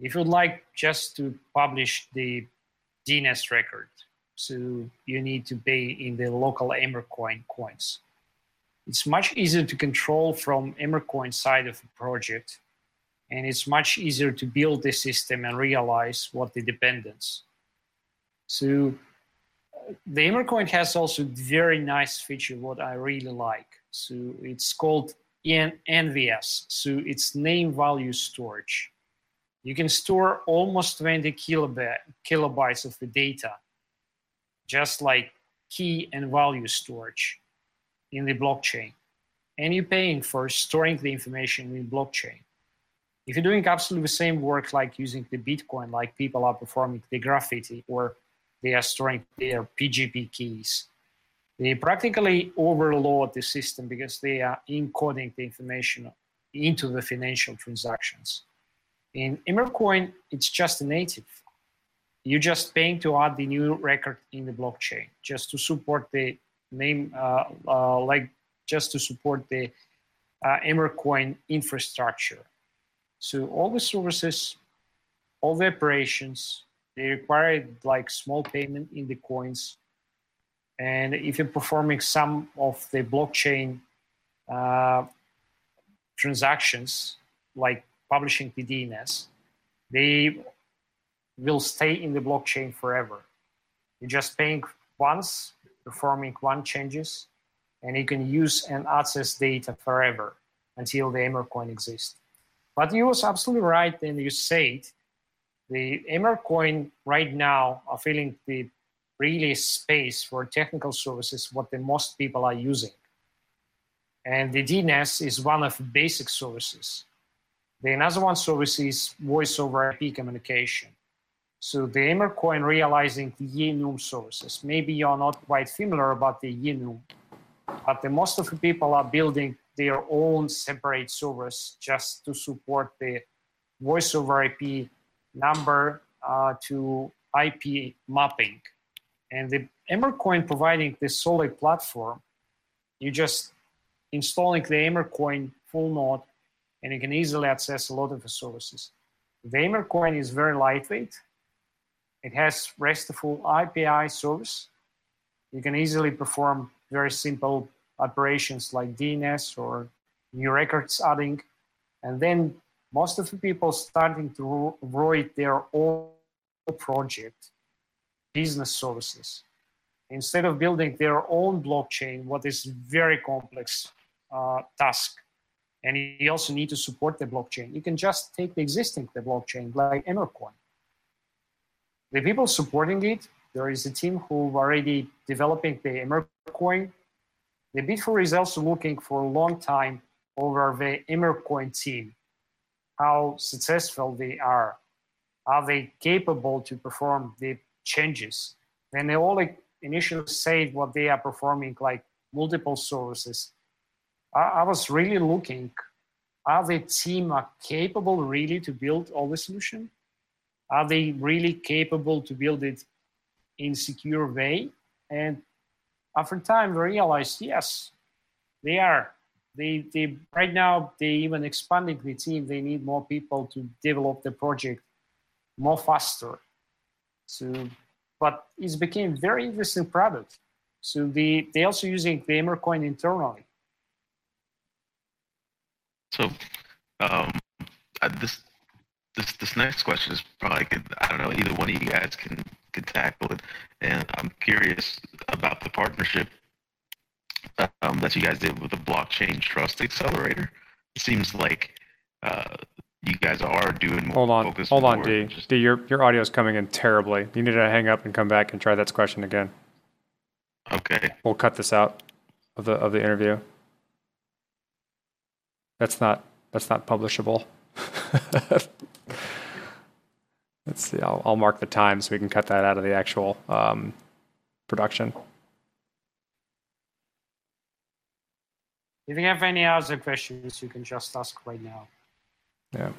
If you'd like just to publish the DNS record, so you need to pay in the local Emercoin coins. It's much easier to control from Emercoin side of the project, and it's much easier to build the system and realize what the dependence. So the Emercoin has also very nice feature what I really like. So it's called NVS. So it's name value storage. You can store almost 20 kilobytes of the data just like key and value storage in the blockchain. And you're paying for storing the information in blockchain. if you're doing absolutely the same work like using the Bitcoin, like people are performing the graffiti or they are storing their PGP keys, they practically overload the system because they are encoding the information into the financial transactions. In Emercoin, it's just a native. You're just paying to add the new record in the blockchain, just to support the name, uh, uh, like just to support the uh, Emercoin infrastructure. So all the services, all the operations, they require like small payment in the coins. And if you're performing some of the blockchain uh, transactions, like publishing the DNS, they will stay in the blockchain forever. You're just paying once, performing one changes, and you can use and access data forever until the Emercoin exists. But you was absolutely right and you said the Emercoin right now are filling the really space for technical services what the most people are using. And the DNS is one of basic services. The another one service is voice over IP communication. So the Emercoin realizing the Enum services. Maybe you're not quite familiar about the Enum, but the most of the people are building their own separate servers just to support the voice over IP number uh, to IP mapping. And the Emercoin providing this solid platform, you just installing the Emercoin full node and you can easily access a lot of the services. The Emercoin is very lightweight. It has RESTful API service. You can easily perform very simple operations like DNS or new records adding. And then most of the people starting to write their own project, business services. Instead of building their own blockchain, what is very complex uh, task, and you also need to support the blockchain. You can just take the existing the blockchain like Emercoin. The people supporting it, there is a team who are already developing the Emercoin. The Bitfury is also looking for a long time over the Emercoin team how successful they are. Are they capable to perform the changes? When they all initially say what they are performing, like multiple sources, I, I was really looking, are the team are capable really to build all the solution? Are they really capable to build it in secure way? And after time, we realized, yes, they are they they right now they even expanding the team they need more people to develop the project more faster. So but it's became very interesting product. So they they also using the emercoin internally. So um this this this next question is probably could, i don't know either one of you guys can can tackle it. And i'm curious about the partnership um, that you guys did with the blockchain trust accelerator. It seems like uh, you guys are doing more. Hold on, hold on, D. Just... D, your your audio is coming in terribly. You need to hang up and come back and try that question again. Okay. We'll cut this out of the of the interview. That's not that's not publishable. Let's see. I'll, I'll mark the time so we can cut that out of the actual um, production. If you have any other questions, you can just ask right now. Yeah.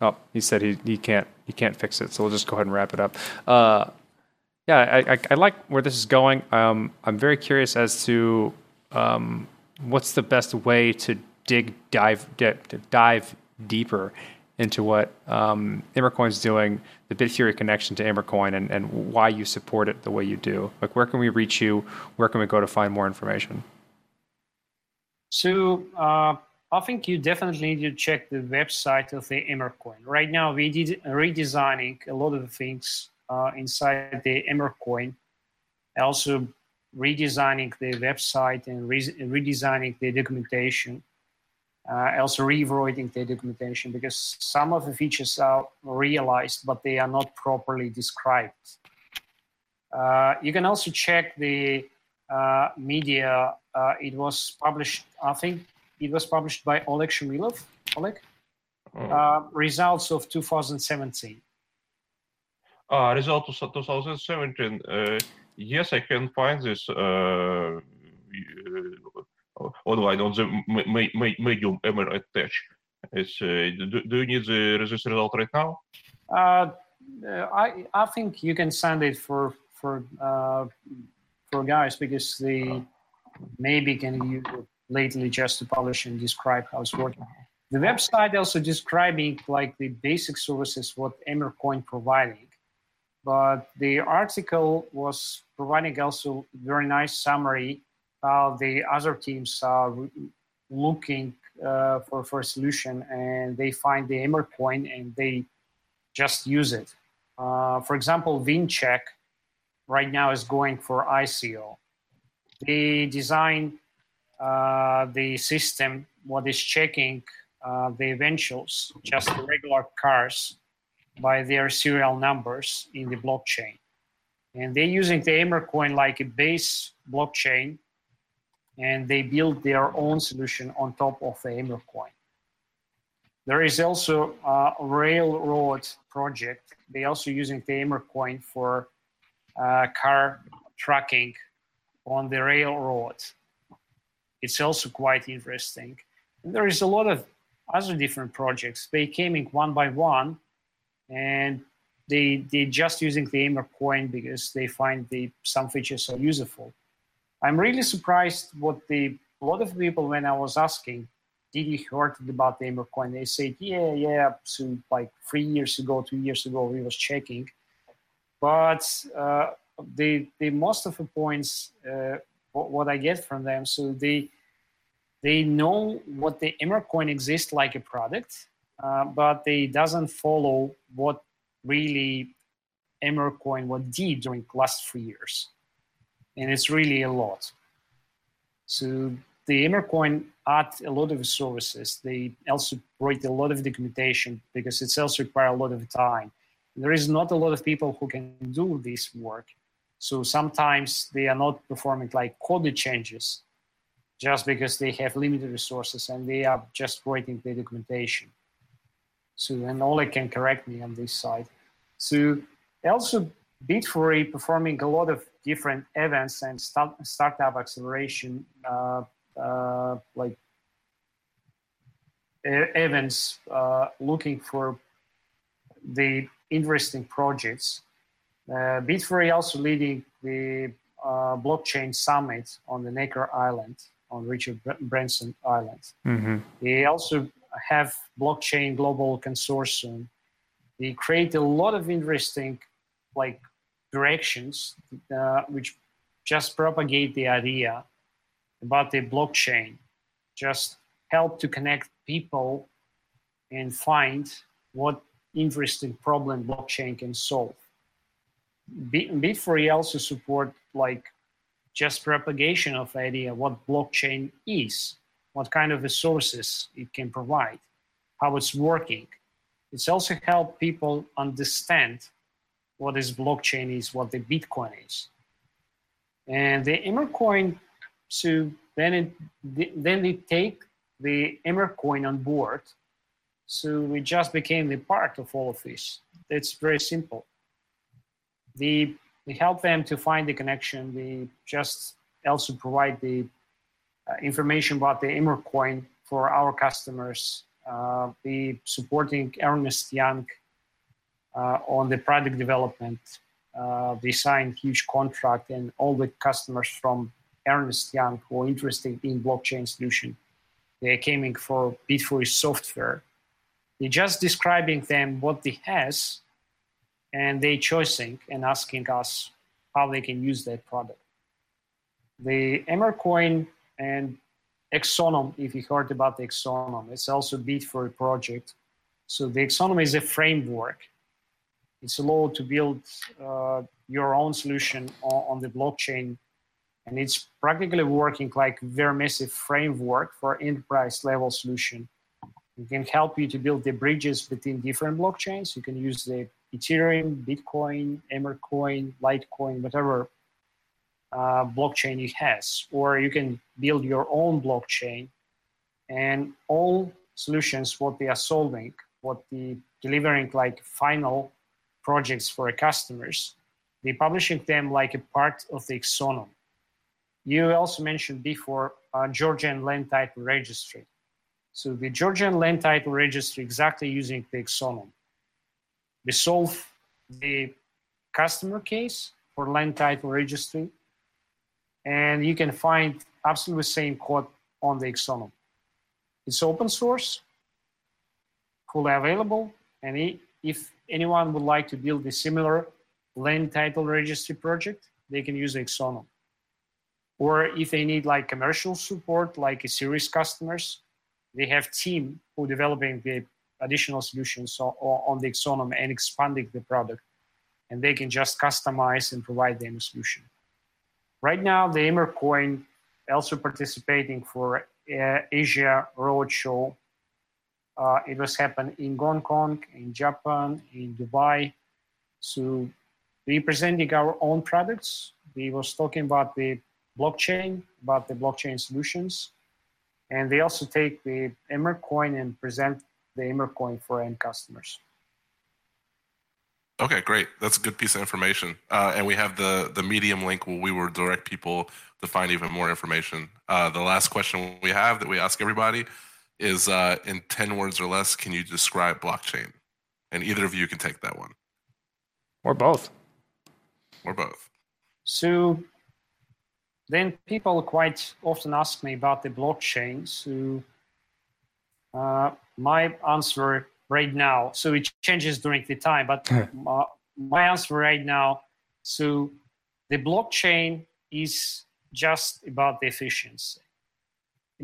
Oh, he said he, he can't he can't fix it, so we'll just go ahead and wrap it up. Uh, yeah, I, I, I, like where this is going. Um, I'm very curious as to um, what's the best way to dig dive to dive deeper into what um, is doing, the Bitfury connection to Emercoin, and, and why you support it the way you do. Like, where can we reach you? Where can we go to find more information? So, uh, I think you definitely need to check the website of the Emercoin. Right now, we did redesigning a lot of things uh, inside the Emercoin. Also, redesigning the website and re- redesigning the documentation uh, also rewriting the documentation because some of the features are realized but they are not properly described. Uh, you can also check the media. Uh, it was published, I think it was published by Oleg Shumilov. Oleg. Uh, Uh, results of 2017. ah, result of 2017. Uh, yes, I can find this uh, uh, online on the me- me- me- Medium MR attach. It's, uh, do, do you need the, this result right now? Uh, uh, I I think you can send it for for uh, for guys because they maybe can use it lately just to publish and describe how it's working. The website also describing like the basic services what Emercoin providing, but the article was providing also very nice summary how the other teams are looking uh, for for a solution and they find the Emercoin and they just use it. Uh, for example, WinCheck right now is going for ICO. They design uh, the system what is checking uh, the eventuals, just the regular cars, by their serial numbers in the blockchain. And they're using the Emercoin like a base blockchain, and they build their own solution on top of the Emercoin. There is also a railroad project. They're also using the Emercoin for uh, car tracking on the railroad. It's also quite interesting. And there is a lot of other different projects. They came in one by one, and they they just using the Emercoin because they find the some features are useful. I'm really surprised what the a lot of people when I was asking did you heard about the Emercoin? They said, yeah, yeah. So like three years ago, two years ago, we was checking, but uh, the the most of the points uh, what, what, I get from them, so they they know what the Emercoin exists like a product, uh, but they doesn't follow what really Emercoin what did during last three years, and it's really a lot. So the Emercoin add a lot of services. They also write a lot of documentation because it's also require a lot of time. There is not a lot of people who can do this work. So sometimes they are not performing like code changes just because they have limited resources and they are just writing the documentation. So and Oleg can correct me on this side. So also Bitfury performing a lot of different events and start, startup acceleration uh, uh, like events uh, looking for the interesting projects. Uh, Bitfury also leading the uh, blockchain summit on the Necker Island, on Richard Branson Island. Mm-hmm. They also have blockchain global consortium. They create a lot of interesting like directions uh, which just propagate the idea about the blockchain just help to connect people and find what interesting problem blockchain can solve Bitfury also support like just propagation of idea what blockchain is what kind of resources it can provide how it's working it's also help people understand what is blockchain is what the bitcoin is and the Emercoin so then it then they take the Emercoin on board. So we just became the part of all of this. It's very simple. The we help them to find the connection. We just also provide the uh, information about the Emercoin for our customers. Uh, we supporting Ernst Young uh, on the product development. Uh, we signed huge contract and all the customers from Ernst Young who are interested in blockchain solution. They're coming for Bitfury software. They're just describing them what they has, and they choosing and asking us how they can use that product. The Emercoin and Exonum, if you heard about the Exonum, it's also Bitfury project. So the Exonum is a framework. It's allowed to build uh, your own solution on, on the blockchain and it's practically working like very massive framework for enterprise level solution. It can help you to build the bridges between different blockchains. You can use the Ethereum, Bitcoin, Emercoin, Litecoin, whatever uh, blockchain it has, or you can build your own blockchain, and all solutions, what they are solving, what the delivering like final projects for customers, they publishing them like a part of the Exonum. You also mentioned before uh, Georgian land title registry. So the Georgian land title registry exactly using the Exonum. We solve the customer case for land title registry, and you can find absolutely the same code on the Exonum. It's open source, fully available, and if anyone would like to build a similar land title registry project, they can use Exonum. Or if they need like commercial support, like a serious customers, they have team who developing the additional solutions on the Exonum and expanding the product. And they can just customize and provide them a solution. Right now, the Emercoin also participating for uh, Asia Roadshow. Uh, it was happened in Hong Kong, in Japan, in Dubai. So we presenting our own products. We was talking about the blockchain, about the blockchain solutions. And they also take the Emercoin and present the Emercoin for end customers. Okay, great. That's a good piece of information. Uh, and we have the the Medium link where we will direct people to find even more information. Uh, the last question we have that we ask everybody is uh, in 10 words or less, can you describe blockchain? And either of you can take that one. Or both. Or both. So then people quite often ask me about the blockchain. So uh, my answer right now, so it changes during the time, but uh, my answer right now, so the blockchain is just about the efficiency,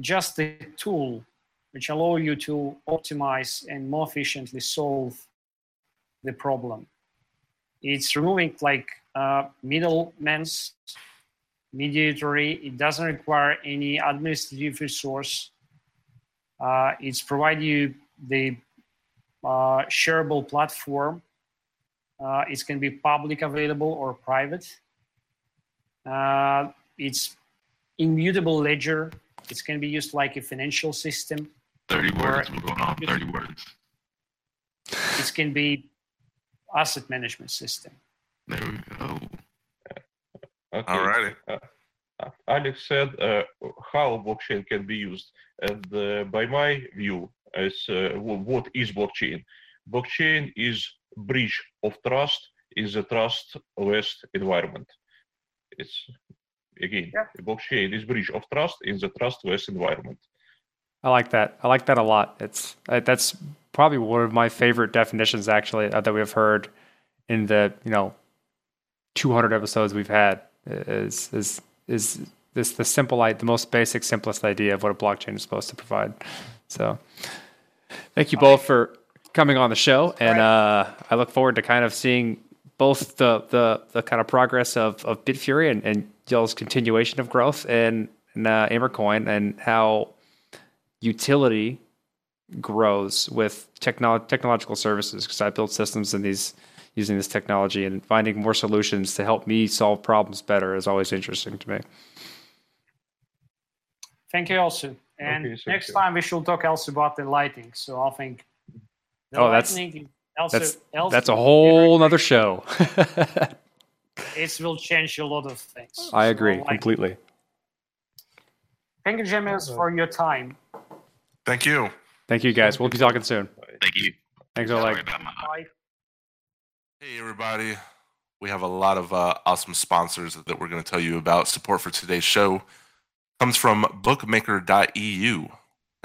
just the tool which allow you to optimize and more efficiently solve the problem. It's removing like uh, middlemen's mediatory. It doesn't require any administrative resource. Uh, it's provide you the uh, shareable platform. Uh, it can be public available or private. Uh, it's immutable ledger. It can be used like a financial system. 30 words. We're going on 30 words. It can be asset management system. There we go. Okay. All righty. Uh, Alex said uh, how blockchain can be used, and uh, by my view, as uh, what is blockchain? Blockchain is bridge of trust in the trustless environment. It's again, Yeah. blockchain is bridge of trust in the trustless environment. I like that. I like that a lot. It's uh, that's probably one of my favorite definitions actually uh, that we've heard in the you know 200 episodes we've had. Is is is this the simple the most basic simplest idea of what a blockchain is supposed to provide. So thank you both for coming on the show, and uh, I look forward to kind of seeing both the the, the kind of progress of of Bitfury and, and y'all's continuation of growth and, and uh, Emercoin and how utility grows with technolo- technological services because I build systems in these using this technology and finding more solutions to help me solve problems better is always interesting to me. Thank you also. And Okay, thank next you. time we should talk also about the lighting. So I think the Oh, that's- also, That's also that's a whole other show. it will change a lot of things. I So, agree like, completely. Thank you, James, for your time. Thank you. Thank you guys. We'll be talking soon. Thank you. Thanks, Sorry Oleg. Bye. Hey, everybody. We have a lot of uh, awesome sponsors that we're going to tell you about. Support for today's show comes from bookmaker.eu.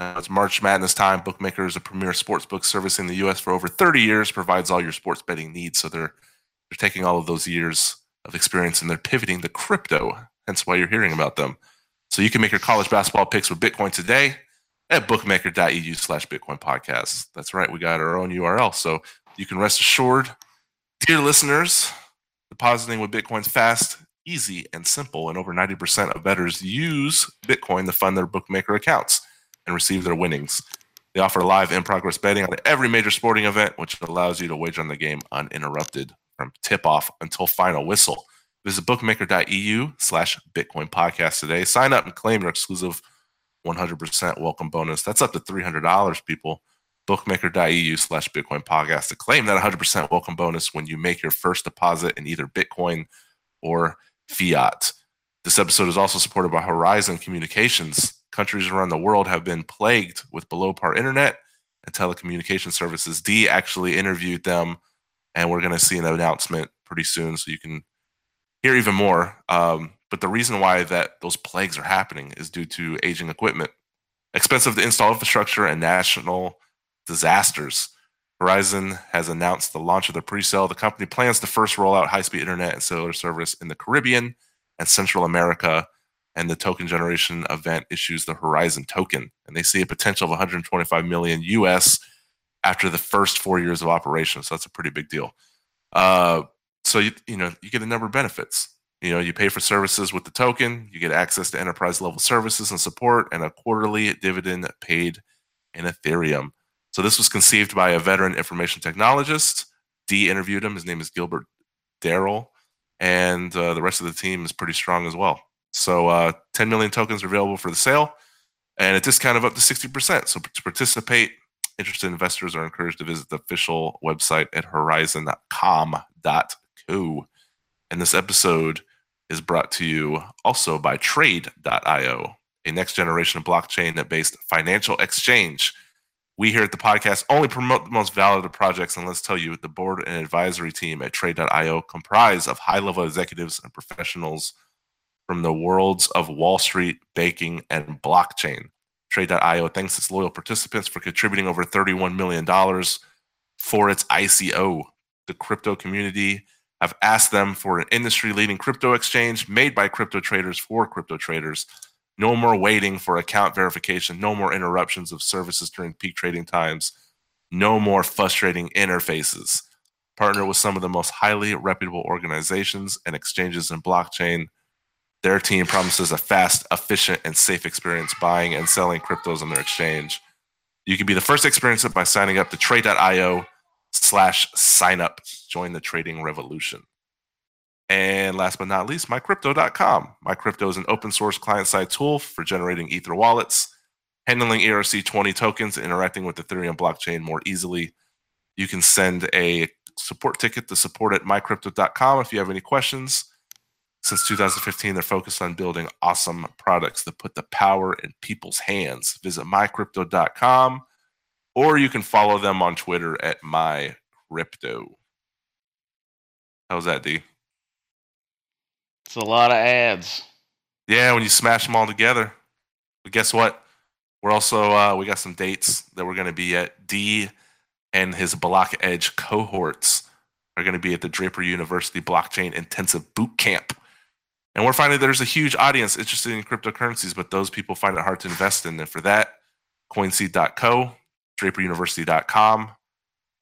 Now, it's March Madness time. Bookmaker is a premier sportsbook service in the U.S. for over 30 years, provides all your sports betting needs. So they're, they're taking all of those years of experience and they're pivoting to crypto, hence why you're hearing about them. So you can make your college basketball picks with Bitcoin today at bookmaker.eu slash Bitcoin podcast. That's right. We got our own URL. So you can rest assured Dear listeners, depositing with Bitcoin's fast, easy, and simple, and over 90% of bettors use Bitcoin to fund their bookmaker accounts and receive their winnings. They offer live in progress betting on every major sporting event, which allows you to wager on the game uninterrupted from tip off until final whistle. Visit bookmaker.eu slash Bitcoin podcast today. Sign up and claim your exclusive 100% welcome bonus. That's up to $300, people. Bookmaker.eu slash Bitcoin podcast to claim that 100% welcome bonus when you make your first deposit in either Bitcoin or fiat. This episode is also supported by Horizon Communications. Countries around the world have been plagued with below par internet and telecommunication services. D actually interviewed them, and we're going to see an announcement pretty soon so you can hear even more. Um, but the reason why that those plagues are happening is due to aging equipment, expensive to install infrastructure, and national disasters. Horizon has announced the launch of the pre-sale. The company plans to first roll out high-speed internet and cellular service in the Caribbean and Central America. And the token generation event issues the Horizon token, and they see a potential of 125 million US after the first four years of operation. So that's a pretty big deal. Uh, so you you know you get a number of benefits. You know, you pay for services with the token, you get access to enterprise level services and support, and a quarterly dividend paid in Ethereum. So this was conceived by a veteran information technologist. D interviewed him. His name is Gilbert Darrell, and uh, the rest of the team is pretty strong as well. So uh, 10 million tokens are available for the sale, and a discount of up to 60%. So to participate, interested investors are encouraged to visit the official website at horizon.com.co. And this episode is brought to you also by Trade.io, a next generation blockchain based financial exchange. We here at the podcast only promote the most validated projects, and let's tell you, the board and advisory team at Trade.io comprise of high level executives and professionals from the worlds of Wall Street, banking, and blockchain. Trade.io thanks its loyal participants for contributing over $31 million for its ICO. The crypto community have asked them for an industry leading crypto exchange made by crypto traders for crypto traders. No more waiting for account verification, no more interruptions of services during peak trading times, no more frustrating interfaces. Partner with some of the most highly reputable organizations and exchanges in blockchain their team promises a fast, efficient, and safe experience buying and selling cryptos on their exchange. You can be the first to experience it by signing up to trade.io slash sign up. Join the trading revolution. And last but not least, mycrypto.com. MyCrypto is an open source client side tool for generating Ether wallets, handling ERC20 tokens, interacting with Ethereum blockchain more easily. You can send a support ticket to support at mycrypto.com if you have any questions. Since 2015, they're focused on building awesome products that put the power in people's hands. Visit mycrypto.com or you can follow them on Twitter at mycrypto. How's that, D? It's a lot of ads. Yeah, when you smash them all together. But guess what? We're also uh, we got some dates that we're going to be at. D and his Block Edge cohorts are going to be at the Draper University Blockchain Intensive Boot Camp. And we're finding there's a huge audience interested in cryptocurrencies, but those people find it hard to invest in. And for that, coinseed.co, draperuniversity.com.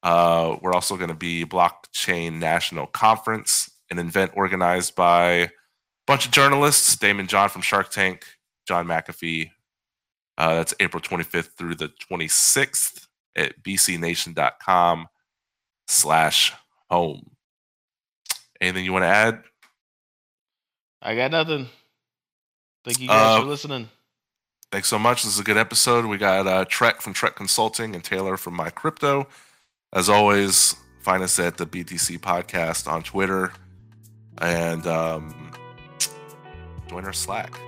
Uh, we're also going to be Blockchain National Conference, an event organized by a bunch of journalists, Daymond John from Shark Tank, John McAfee. Uh, that's April 25th through the 26th at bcnation.com slash home. Anything you want to add? I got nothing. Thank you guys Uh, for listening. Thanks so much. This is a good episode. We got uh, Trek from Trek Consulting and Taylor from My Crypto. As always, find us at the BTC Podcast on Twitter and um, join our Slack.